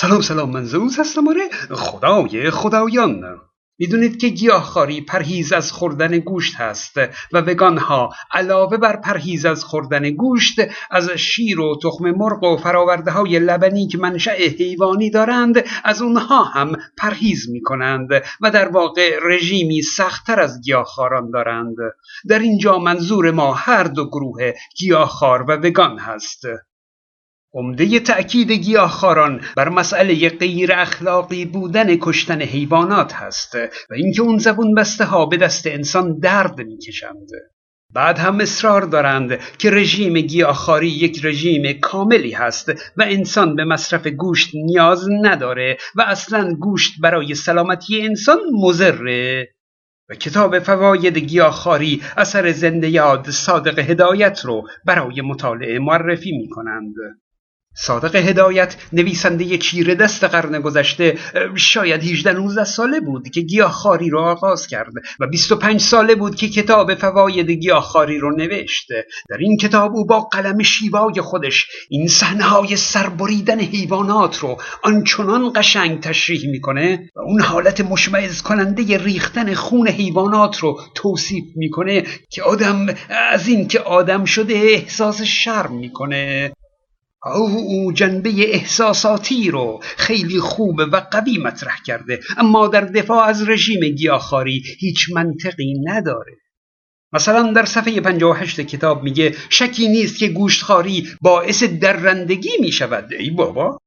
سلام سلام من زوز هستم آره. خدای خدایان. می‌دونید که گیاهخواری پرهیز از خوردن گوشت هست و وگان ها علاوه بر پرهیز از خوردن گوشت از شیر و تخم مرغ و فراورده های لبنی که منشأ حیوانی دارند از اونها هم پرهیز می کنند و در واقع رژیمی سختتر از گیاهخواران دارند. در اینجا منظور ما هر دو گروه گیاهخوار و وگان هست. عمده تأکید گیاهخواران بر مسئله غیر اخلاقی بودن کشتن حیوانات هست و اینکه اون زبون بسته ها به دست انسان درد می‌کشند بعد هم اصرار دارند که رژیم گیاهخواری یک رژیم کاملی هست و انسان به مصرف گوشت نیاز نداره و اصلا گوشت برای سلامتی انسان مزره و کتاب فواید گیاهخواری اثر زنده یاد صادق هدایت رو برای مطالعه معرفی می کنند. صادق هدایت نویسنده چیره دست قرن گذشته شاید 18 19 ساله بود که گیاهخواری رو آغاز کرد و 25 ساله بود که کتاب فواید گیاهخواری رو نوشت. در این کتاب او با قلم شیوای خودش این صحنه‌های سربریدن حیوانات رو آنچنان قشنگ تشریح می‌کنه و اون حالت مشمعز کننده ریختن خون حیوانات رو توصیف می‌کنه که آدم از این که آدم شده احساس شرم می‌کنه. او جنبه احساساتی رو خیلی خوب و قوی مطرح کرده. اما در دفاع از رژیم گیاهخواری هیچ منطقی نداره. مثلا در صفحه 58 کتاب میگه شکی نیست که گوشتخواری باعث درندگی می‌شود. ای بابا!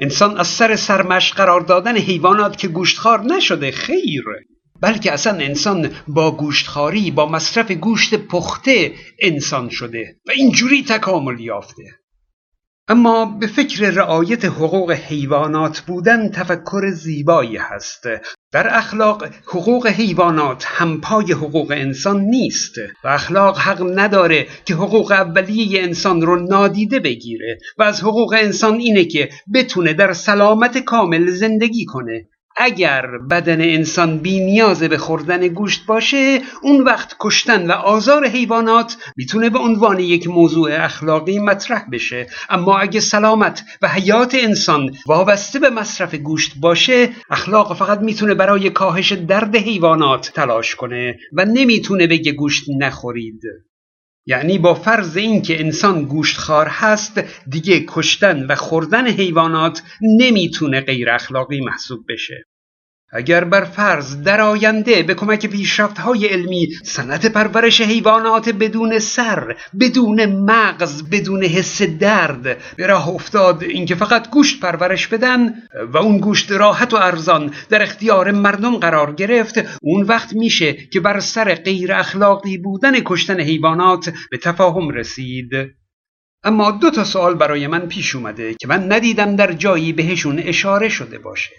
انسان از سر سرمش قرار دادن حیوانات که گوشتخوار نشده خیر. بلکه اصلا انسان با گوشتخواری با مصرف گوشت پخته انسان شده و اینجوری تکامل یافته. اما به فکر رعایت حقوق حیوانات بودن تفکر زیبایی هست. در اخلاق حقوق حیوانات همپای حقوق انسان نیست و اخلاق حق نداره که حقوق اولیه انسان رو نادیده بگیره و از حقوق انسان اینه که بتونه در سلامت کامل زندگی کنه. اگر بدن انسان بی نیاز به خوردن گوشت باشه اون وقت کشتن و آزار حیوانات می‌تونه به عنوان یک موضوع اخلاقی مطرح بشه. اما اگه سلامت و حیات انسان وابسته به مصرف گوشت باشه اخلاق فقط می‌تونه برای کاهش درد حیوانات تلاش کنه و نمی‌تونه بگه گوشت نخورید. یعنی با فرض اینکه انسان گوشتخوار هست دیگه کشتن و خوردن حیوانات نمی‌تونه غیر اخلاقی محسوب بشه. اگر بر فرض در آینده به کمک پیشرفت های علمی سنت پرورش حیوانات بدون سر بدون مغز بدون حس درد به راه افتاد اینکه فقط گوشت پرورش بدن و اون گوشت راحت و ارزان در اختیار مردم قرار گرفت اون وقت میشه که بر سر غیر اخلاقی بودن کشتن حیوانات به تفاهم رسید. اما دو تا سوال برای من پیش اومده که من ندیدم در جایی بهشون اشاره شده باشه.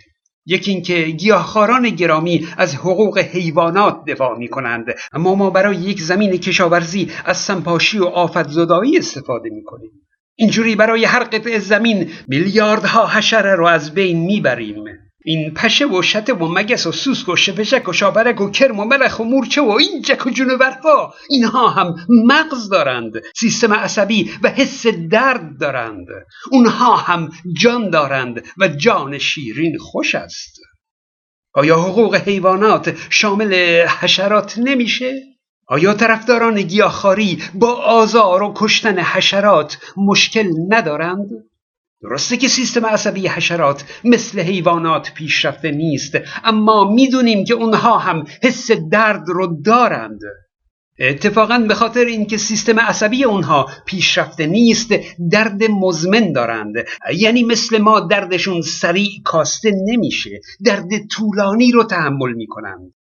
یکی اینکه گیاهخواران گرامی از حقوق حیوانات دفاع می کنند اما ما برای یک زمین کشاورزی از سنپاشی و آفت زدایی استفاده می کنیم اینجوری برای هر قطعه زمین میلیاردها حشره رو از بین می‌بریم. این پشه و شته و مگس و سوسک و شپشک و شابرک و کرم و ملخ و مورچه و این جک و جونورها اینها هم مغز دارند سیستم عصبی و حس درد دارند اونها هم جان دارند و جان شیرین خوش است آیا حقوق حیوانات شامل حشرات نمیشه؟ آیا طرفداران گیاهخواری با آزار و کشتن حشرات مشکل ندارند؟ درسته که سیستم عصبی حشرات مثل حیوانات پیشرفته نیست اما می‌دونیم که اونها هم حس درد رو دارند. اتفاقا به خاطر اینکه سیستم عصبی اونها پیشرفته نیست درد مزمن دارند. یعنی مثل ما دردشون سریع کاسته نمیشه. درد طولانی رو تحمل می‌کنند.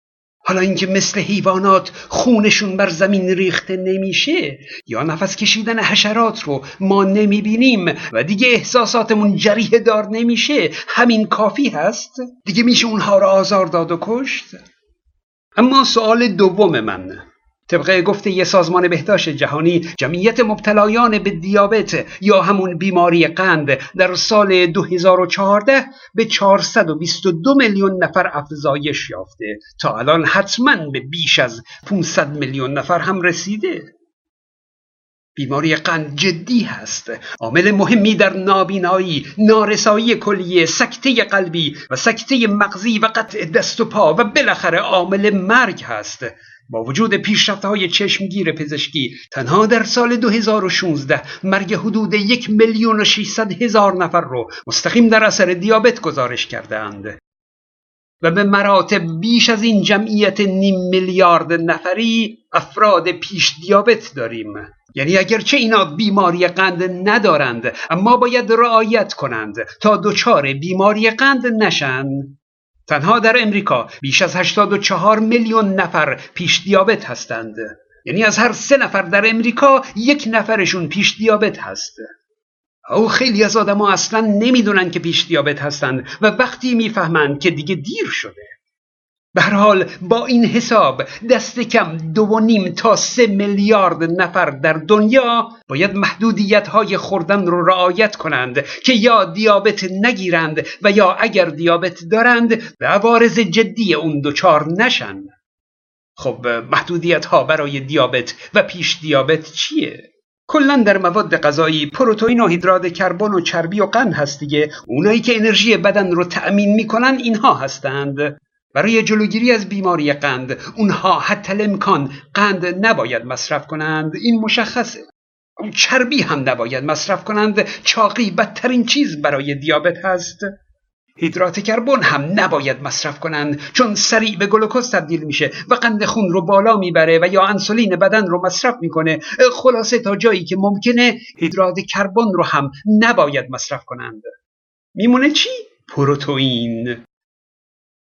حالا اینکه مثل حیوانات خونشون بر زمین ریخته نمیشه یا نفس کشیدن حشرات رو ما نمی‌بینیم و دیگه احساساتمون جریه دار نمیشه همین کافی هست؟ دیگه میشه اونها رو آزار داد و کشت؟ اما سوال دوم من. طبق گفته یه سازمان بهداشت جهانی جمعیت مبتلایان به دیابت یا همون بیماری قند در سال 2014 به 422 میلیون نفر افزایش یافته. تا الان حتما به بیش از 500 میلیون نفر هم رسیده. بیماری قند جدی هست. عامل مهمی در نابینایی نارسایی کلیه سکته قلبی و سکته مغزی و قطع دست و پا و بالاخره عامل مرگ هست. با وجود پیشرفت های چشمگیر پزشکی تنها در سال 2016 مرگ حدود یک میلیون و 600 هزار نفر رو مستقیم در اثر دیابت گزارش کردهاند. و به مراتب بیش از این جمعیت نیم میلیارد نفری افراد پیش دیابت داریم. یعنی اگرچه اینا بیماری قند ندارند اما باید رعایت کنند تا دچار بیماری قند نشن. تنها در امریکا بیش از 84 میلیون نفر پیش دیابت هستند. یعنی از هر سه نفر در امریکا یک نفرشون پیش دیابت هست. او خیلی از آدما اصلا نمی‌دونن که پیش دیابت هستند و وقتی می‌فهمند که دیگه دیر شده. به هر حال با این حساب دست کم دو و نیم تا سه میلیارد نفر در دنیا باید محدودیت های خوردن رو رعایت کنند که یا دیابت نگیرند و یا اگر دیابت دارند به عوارض جدی اون دچار نشن. خب محدودیت ها برای دیابت و پیش دیابت چیه؟ کلا در مواد غذایی پروتئین و هیدرات کربن و چربی و قند هست دیگه. اونایی که انرژی بدن رو تأمین می‌کنن اینها هستند. برای جلوگیری از بیماری قند. اونها حتی الامکان قند نباید مصرف کنند. این مشخصه. چربی هم نباید مصرف کنند. چاقی بدترین چیز برای دیابت هست. هیدرات کربن هم نباید مصرف کنند. چون سریع به گلوکوز تبدیل میشه و قند خون رو بالا می‌بره و یا انسولین بدن رو مصرف می‌کنه. خلاصه تا جایی که ممکنه هیدرات کربن رو هم نباید مصرف کنند. میمونه چی؟ پروتئین.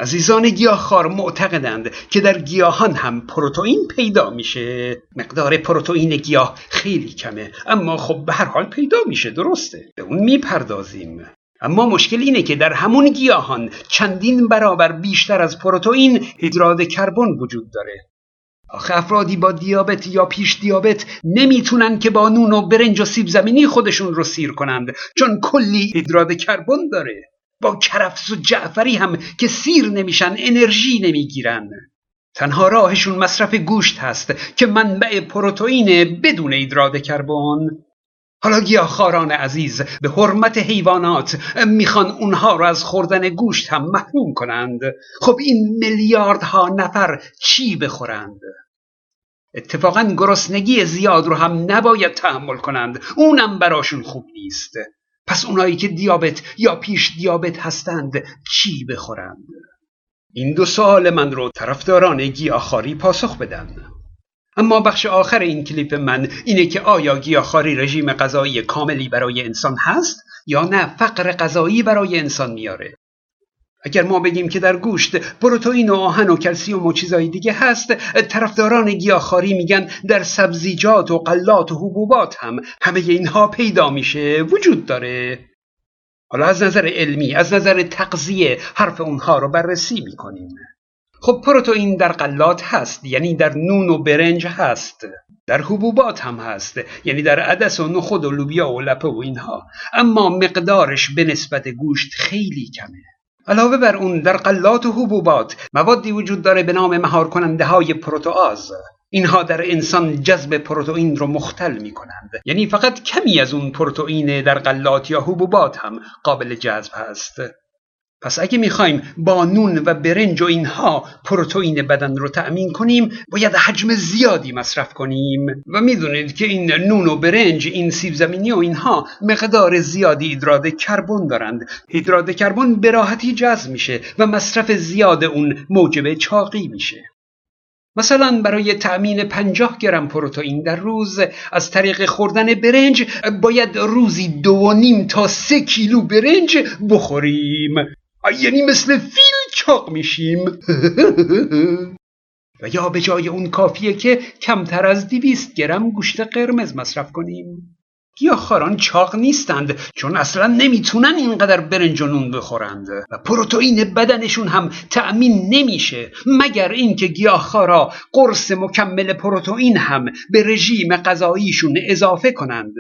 عزیزان گیاهخوار معتقدند که در گیاهان هم پروتئین پیدا میشه. مقدار پروتئین گیاه خیلی کمه اما خب به هر حال پیدا میشه درسته. به اون می‌پردازیم. اما مشکل اینه که در همون گیاهان چندین برابر بیشتر از پروتئین هیدرات کربن وجود داره. آخه افرادی با دیابت یا پیش دیابت نمی‌تونن که با نون و برنج و سیب زمینی خودشون رو سیر کنند چون کلی هیدرات کربن داره. با کرفس و جعفری هم که سیر نمیشن انرژی نمی‌گیرن. تنها راهشون مصرف گوشت هست که منبع پروتئین بدون ایدراد کربن. حالا گیاهخواران عزیز به حرمت حیوانات می‌خوان اونها رو از خوردن گوشت هم محروم کنند. خب این میلیاردها نفر چی بخورند؟ اتفاقا گرسنگی زیاد رو هم نباید تحمل کنند. اونم براشون خوب نیست. پس اونایی که دیابت یا پیش دیابت هستند چی بخورند؟ این دو سوال من رو طرفداران گیاهخواری پاسخ بدن. اما بخش آخر این کلیپ من اینه که آیا گیاهخواری رژیم غذایی کاملی برای انسان هست یا نه؟ فقر غذایی برای انسان میاره. اگر ما بگیم که در گوشت پروتئین و آهن و کلسیوم و چیزای دیگه هست طرفداران گیاهخواری میگن در سبزیجات و قلات و حبوبات هم همه اینها پیدا میشه وجود داره. حالا از نظر علمی از نظر تغذیه حرف اونها رو بررسی می‌کنیم. خب پروتئین در قلات هست یعنی در نون و برنج هست در حبوبات هم هست یعنی در عدس و نخود و لوبیا و لپه و اینها. اما مقدارش به نسبت گوشت خیلی کمه. علاوه بر اون در قلات و حبوبات موادی وجود داره به نام مهار کننده های پروتئاز. اینها در انسان جذب پروتئین رو مختل می کنند یعنی فقط کمی از اون پروتئین در قلات یا حبوبات هم قابل جذب هست. پس اگه می‌خوایم با نون و برنج و اینها پروتئین بدن رو تأمین کنیم باید حجم زیادی مصرف کنیم. و می‌دونید که این نون و برنج این سیب زمینی و اینها مقدار زیادی هیدرات کربن دارند. هیدرات کربن به راحتی جذب میشه و مصرف زیاد اون موجب چاقی میشه. مثلا برای تأمین 50 گرم پروتئین در روز از طریق خوردن برنج باید روزی دو نیم تا سه کیلو برنج بخوریم. یعنی مثل فیل چاق میشیم. و یا به جای اون کافیه که کمتر از دیویست گرم گوشت قرمز مصرف کنیم. گیاهخواران چاق نیستند چون اصلا نمی‌تونن اینقدر برنج و نون بخورند. و پروتئین بدنشون هم تأمین نمیشه مگر اینکه گیاهخوارا قرص مکمل پروتئین هم به رژیم غذاییشون اضافه کنند.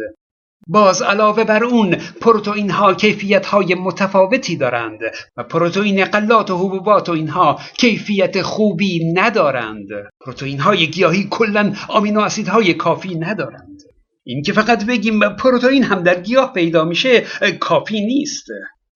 باز علاوه بر اون پروتئین ها کیفیت های متفاوتی دارند و پروتئین قلات و حبوبات و اینها کیفیت خوبی ندارند. پروتئین های گیاهی کلا آمینو اسیدهای کافی ندارند. این که فقط بگیم پروتئین هم در گیاه پیدا میشه کافی نیست.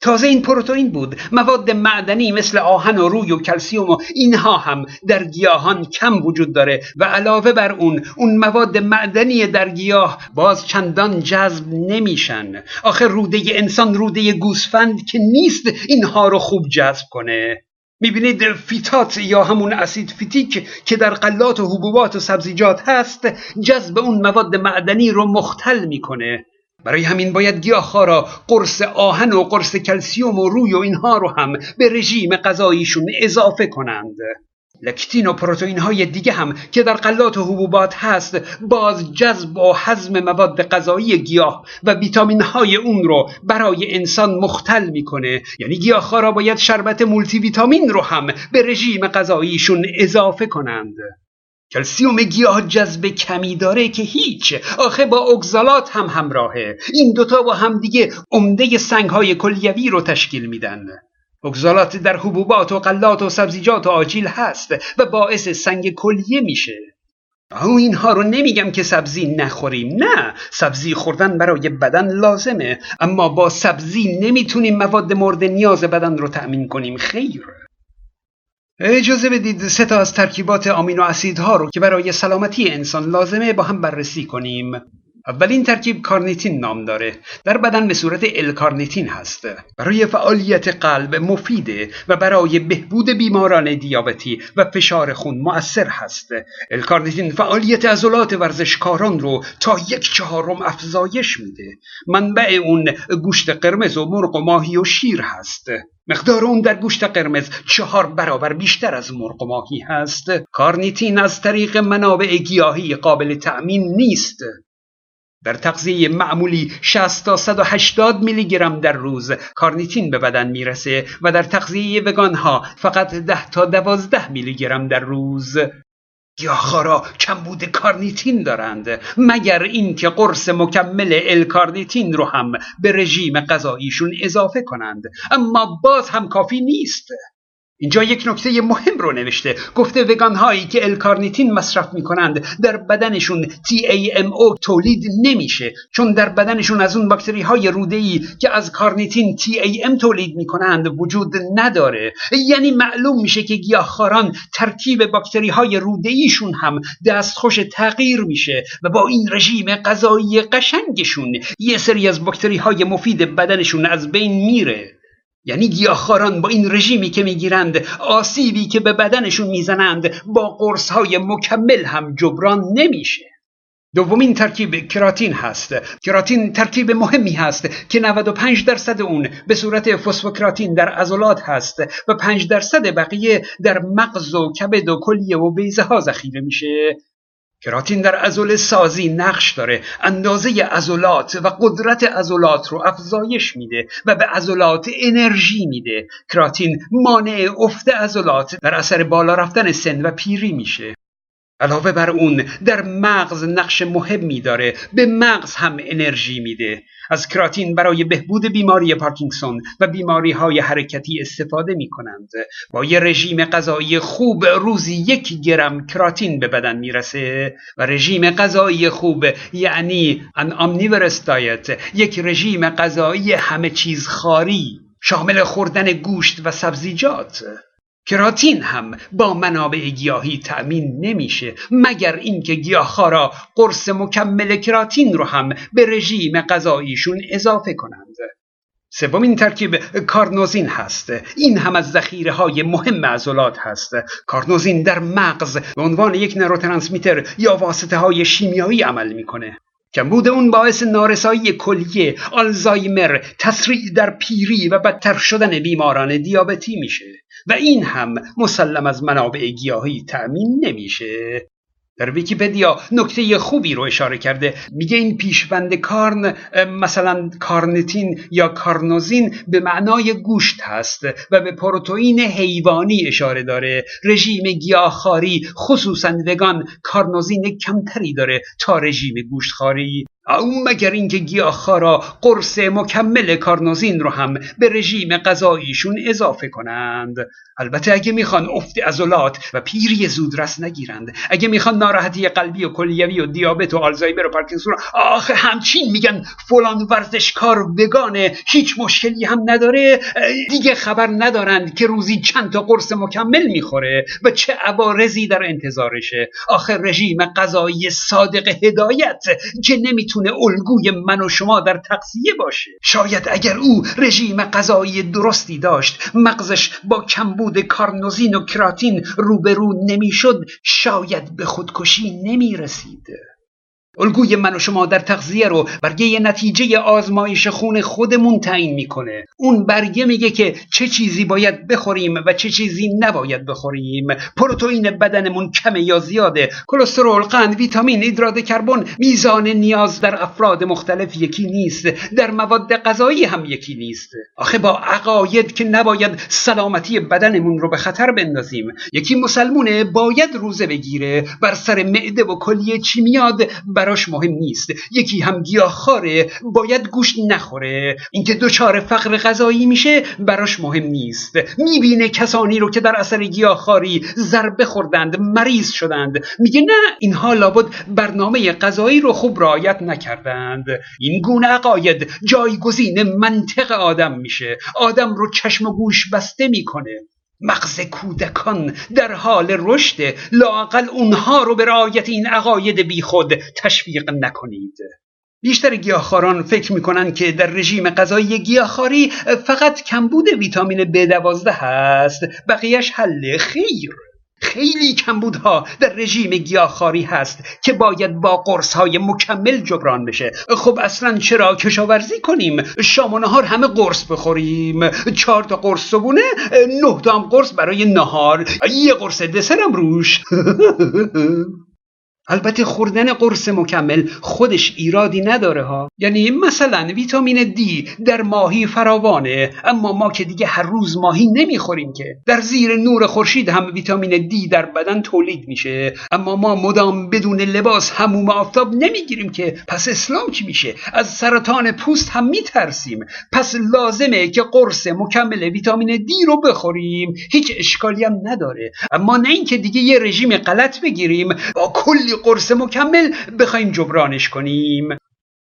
تازه این پروتئین بود. مواد معدنی مثل آهن و روی و کلسیوم و اینها هم در گیاهان کم وجود داره و علاوه بر اون اون مواد معدنی در گیاه باز چندان جذب نمیشن. آخه روده انسان روده گوسفند که نیست اینها رو خوب جذب کنه. می‌بینید فیتات یا همون اسید فیتیک که در غلات و حبوبات و سبزیجات هست جذب اون مواد معدنی رو مختل می‌کنه. برای همین باید گیاه‌خوارا قرص آهن و قرص کلسیوم و روی و اینها رو هم به رژیم غذاییشون اضافه کنند. لکتین و پروتئین های دیگه هم که در غلات و حبوبات هست باز جذب و هضم مواد غذایی گیاه و ویتامین های اون رو برای انسان مختل می‌کنه. یعنی گیاه‌خوارا باید شربت مولتی ویتامین رو هم به رژیم غذاییشون اضافه کنند. کلسیوم گیاه جذب کمی داره که هیچ. آخه با اگزالات هم همراهه. این دوتا با هم دیگه عمده سنگ های کلیوی رو تشکیل میدن. اگزالات در حبوبات و قلات و سبزیجات و آجیل هست و باعث سنگ کلیه میشه. او اینها رو نمیگم که سبزی نخوریم. نه سبزی خوردن برای بدن لازمه. اما با سبزی نمی‌تونیم مواد مورد نیاز بدن رو تأمین کنیم. خیر. اجازه بدید سه تا از ترکیبات آمینو اسیدها رو که برای سلامتی انسان لازمه با هم بررسی کنیم. اولین ترکیب کارنیتین نام داره. در بدن به صورت الکارنیتین هست. برای فعالیت قلب مفیده و برای بهبود بیماران دیابتی و فشار خون مؤثر هست. الکارنیتین فعالیت عضلات ورزشکاران رو تا یک چهارم افزایش میده. منبع اون گوشت قرمز و مرغ و ماهی و شیر هست. مقدار اون در گوشت قرمز چهار برابر بیشتر از مرغ و ماهی هست. کارنیتین از طریق منابع گیاهی قابل تأمین نیست. در تغذیه معمولی 60 تا 180 میلی گرم در روز کارنیتین به بدن می‌رسه و در تغذیه وگان ها فقط 10 تا 12 میلی گرم در روز. گیاهخوارا کمبود کارنیتین دارند مگر اینکه قرص مکمل الکارنیتین رو هم به رژیم غذاییشون اضافه کنند. اما باز هم کافی نیست. اینجا یک نکته مهم رو نوشته. گفته وگان هایی که الکارنیتین مصرف می کنند در بدنشون TAMO تولید نمیشه. چون در بدنشون از اون باکتری های روده ای که از کارنیتین TAM تولید می کنند وجود نداره. یعنی معلوم میشه که گیاهخواران ترکیب باکتری های روده ایشون هم دستخوش تغییر میشه و با این رژیم غذایی قشنگشون یه سری از باکتری های مفید بدنشون از بین میره. یعنی گیاهخواران با این رژیمی که می‌گیرند آسیبی که به بدنشون می‌زنند با قرصهای مکمل هم جبران نمیشه. دومین ترکیب کراتین هست. کراتین ترکیب مهمی هست که 95 درصد اون به صورت فسفوکراتین در عضلات هست و 5 درصد بقیه در مغز و کبد و کلیه و بیزه ها ذخیره میشه. کراتین در عضل سازی نقش داره اندازه عضلات و قدرت عضلات رو افزایش میده و به عضلات انرژی میده. کراتین مانع افت عضلات در اثر بالا رفتن سن و پیری میشه. علاوه بر اون در مغز نقش مهمی داره به مغز هم انرژی میده. از کراتین برای بهبود بیماری پارکینسون و بیماری های حرکتی استفاده می کنند با یه رژیم غذایی خوب روزی یک گرم کراتین به بدن می‌رسه. و رژیم غذایی خوب یعنی ان omnivorous دایت یک رژیم غذایی همه چیز خاری. شامل خوردن گوشت و سبزیجات. کراتین هم با منابع گیاهی تأمین نمیشه مگر اینکه گیاهخوارا قرص مکمل کراتین رو هم به رژیم غذاییشون اضافه کنند. سومین ترکیب کارنوزین هست. این هم از ذخیره های مهم عضلات هست. کارنوزین در مغز به عنوان یک نروترانسمیتر یا واسطه های شیمیایی عمل می‌کنه. کمبود اون باعث نارسایی کلیه آلزایمر تسریع در پیری و بدتر شدن بیماران دیابتی میشه. و این هم مسلم از منابع گیاهی تأمین نمیشه. در ویکیپدیا نکته خوبی رو اشاره کرده. میگه این پیشوند کارن مثلا کارنتین یا کارنوزین به معنای گوشت هست و به پروتئین حیوانی اشاره داره. رژیم گیاهخواری خصوصا وگان کارنوزین کمتری داره تا رژیم گوشتخواری. او مگر اینکه گیاهخوارا قرص مکمل کارنوزین رو هم به رژیم غذاییشون اضافه کنند. البته اگه می‌خوان افت ازولات و پیری زودرس نگیرند. اگه می‌خوان ناراحتی قلبی و کلیوی و دیابت و آلزایمر و پارکینسون آخه همچین میگن فلان ورزشکار وگانه. هیچ مشکلی هم نداره. دیگه خبر ندارند که روزی چند تا قرص مکمل می‌خوره و چه عوارضی در انتظارشه. آخه رژیم غذایی صادق هدایت که نمی‌تونه الگوی من و شما در تقصیه باشه. شاید اگر او رژیم غذایی درستی داشت مغزش با کمبود کارنوزین و کراتین روبرو نمی‌شد شاید به خودکشی نمی‌رسید. الگوی من و شما در تغذیه رو برگه نتیجه آزمایش خون خودمون تعیین می‌کنه. اون برگه میگه که چه چیزی باید بخوریم و چه چیزی نباید بخوریم. پروتئین بدنمون کمه یا زیاده؟ کلسترول قند ویتامین هیدرات کربن میزان نیاز در افراد مختلف یکی نیست. در مواد غذایی هم یکی نیست. آخه با عقاید که نباید سلامتی بدنمون رو به خطر بندازیم. یکی مسلمونه باید روزه بگیره. بر سر معده و کلیه چی میاد؟ براش مهم نیست. یکی هم گیاهخواره باید گوشت نخوره. اینکه دچار فقر غذایی میشه براش مهم نیست. می‌بینه کسانی رو که در اثر گیاهخواری ضربه خوردند مریض شدند. میگه نه اینها لابد برنامه غذایی رو خوب رعایت نکردند. این گونه عقاید جایگزین منطق آدم میشه. آدم رو چشم و گوش بسته می‌کنه. مغز کودکان در حال رشد لاقل اونها رو به رعایت این عقاید بیخود تشویق نکنید. بیشتر گیاهخواران فکر می‌کنن که در رژیم غذایی گیاهخواری فقط کمبود ویتامین B12 هست بقیهش حل خیر. خیلی کمبودها در رژیم گیاهخواری هست که باید با های مکمل جبران بشه. خب اصلا چرا کشاورزی کنیم؟ شام و نهار همه قرص بخوریم. چهار تا قرص صبونه نه تا قرص برای نهار. یه قرص دسرم روش. البته خوردن قرص مکمل خودش ایرادی نداره ها. یعنی مثلا ویتامین دی در ماهی فراوانه اما ما که دیگه هر روز ماهی نمی‌خوریم که. در زیر نور خورشید هم ویتامین دی در بدن تولید میشه. اما ما مدام بدون لباس هموم آفتاب نمی‌گیریم که. پس اسلام چی میشه؟ از سرطان پوست هم میترسیم. پس لازمه که قرص مکمل ویتامین دی رو بخوریم. هیچ اشکالی هم نداره. اما نه اینکه دیگه یه رژیم غلط بگیریم. با کلی قرص مکمل بخوایم جبرانش کنیم.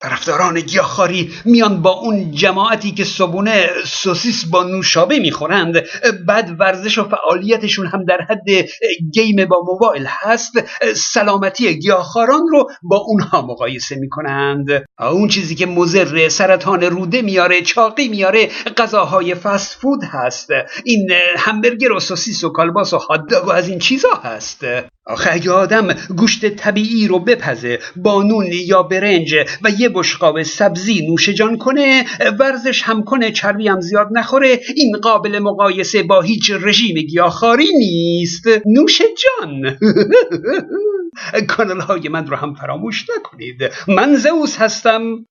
طرفداران گیاهخواری میان با اون جماعتی که صبونه سوسیس با نوشابه می‌خورند. بعد ورزش و فعالیتشون هم در حد گیم با موبایل هست. سلامتی گیاهخواران رو با اونها مقایسه می‌کنند. اون چیزی که مزر سرطان روده میاره چاقی میاره غذاهای فست فود هست. این همبرگر و سوسیس و کالباس و هاتداگ و از این چیزا هست. آخه اگه آدم گوشت طبیعی رو بپزه با نون یا برنج و یه بشقاب سبزی نوش جان کنه ورزش هم کنه چربی هم زیاد نخوره این قابل مقایسه با هیچ رژیم گیاهخواری نیست. نوش جان. کانال های من رو هم فراموش نکنید. من زئوس هستم.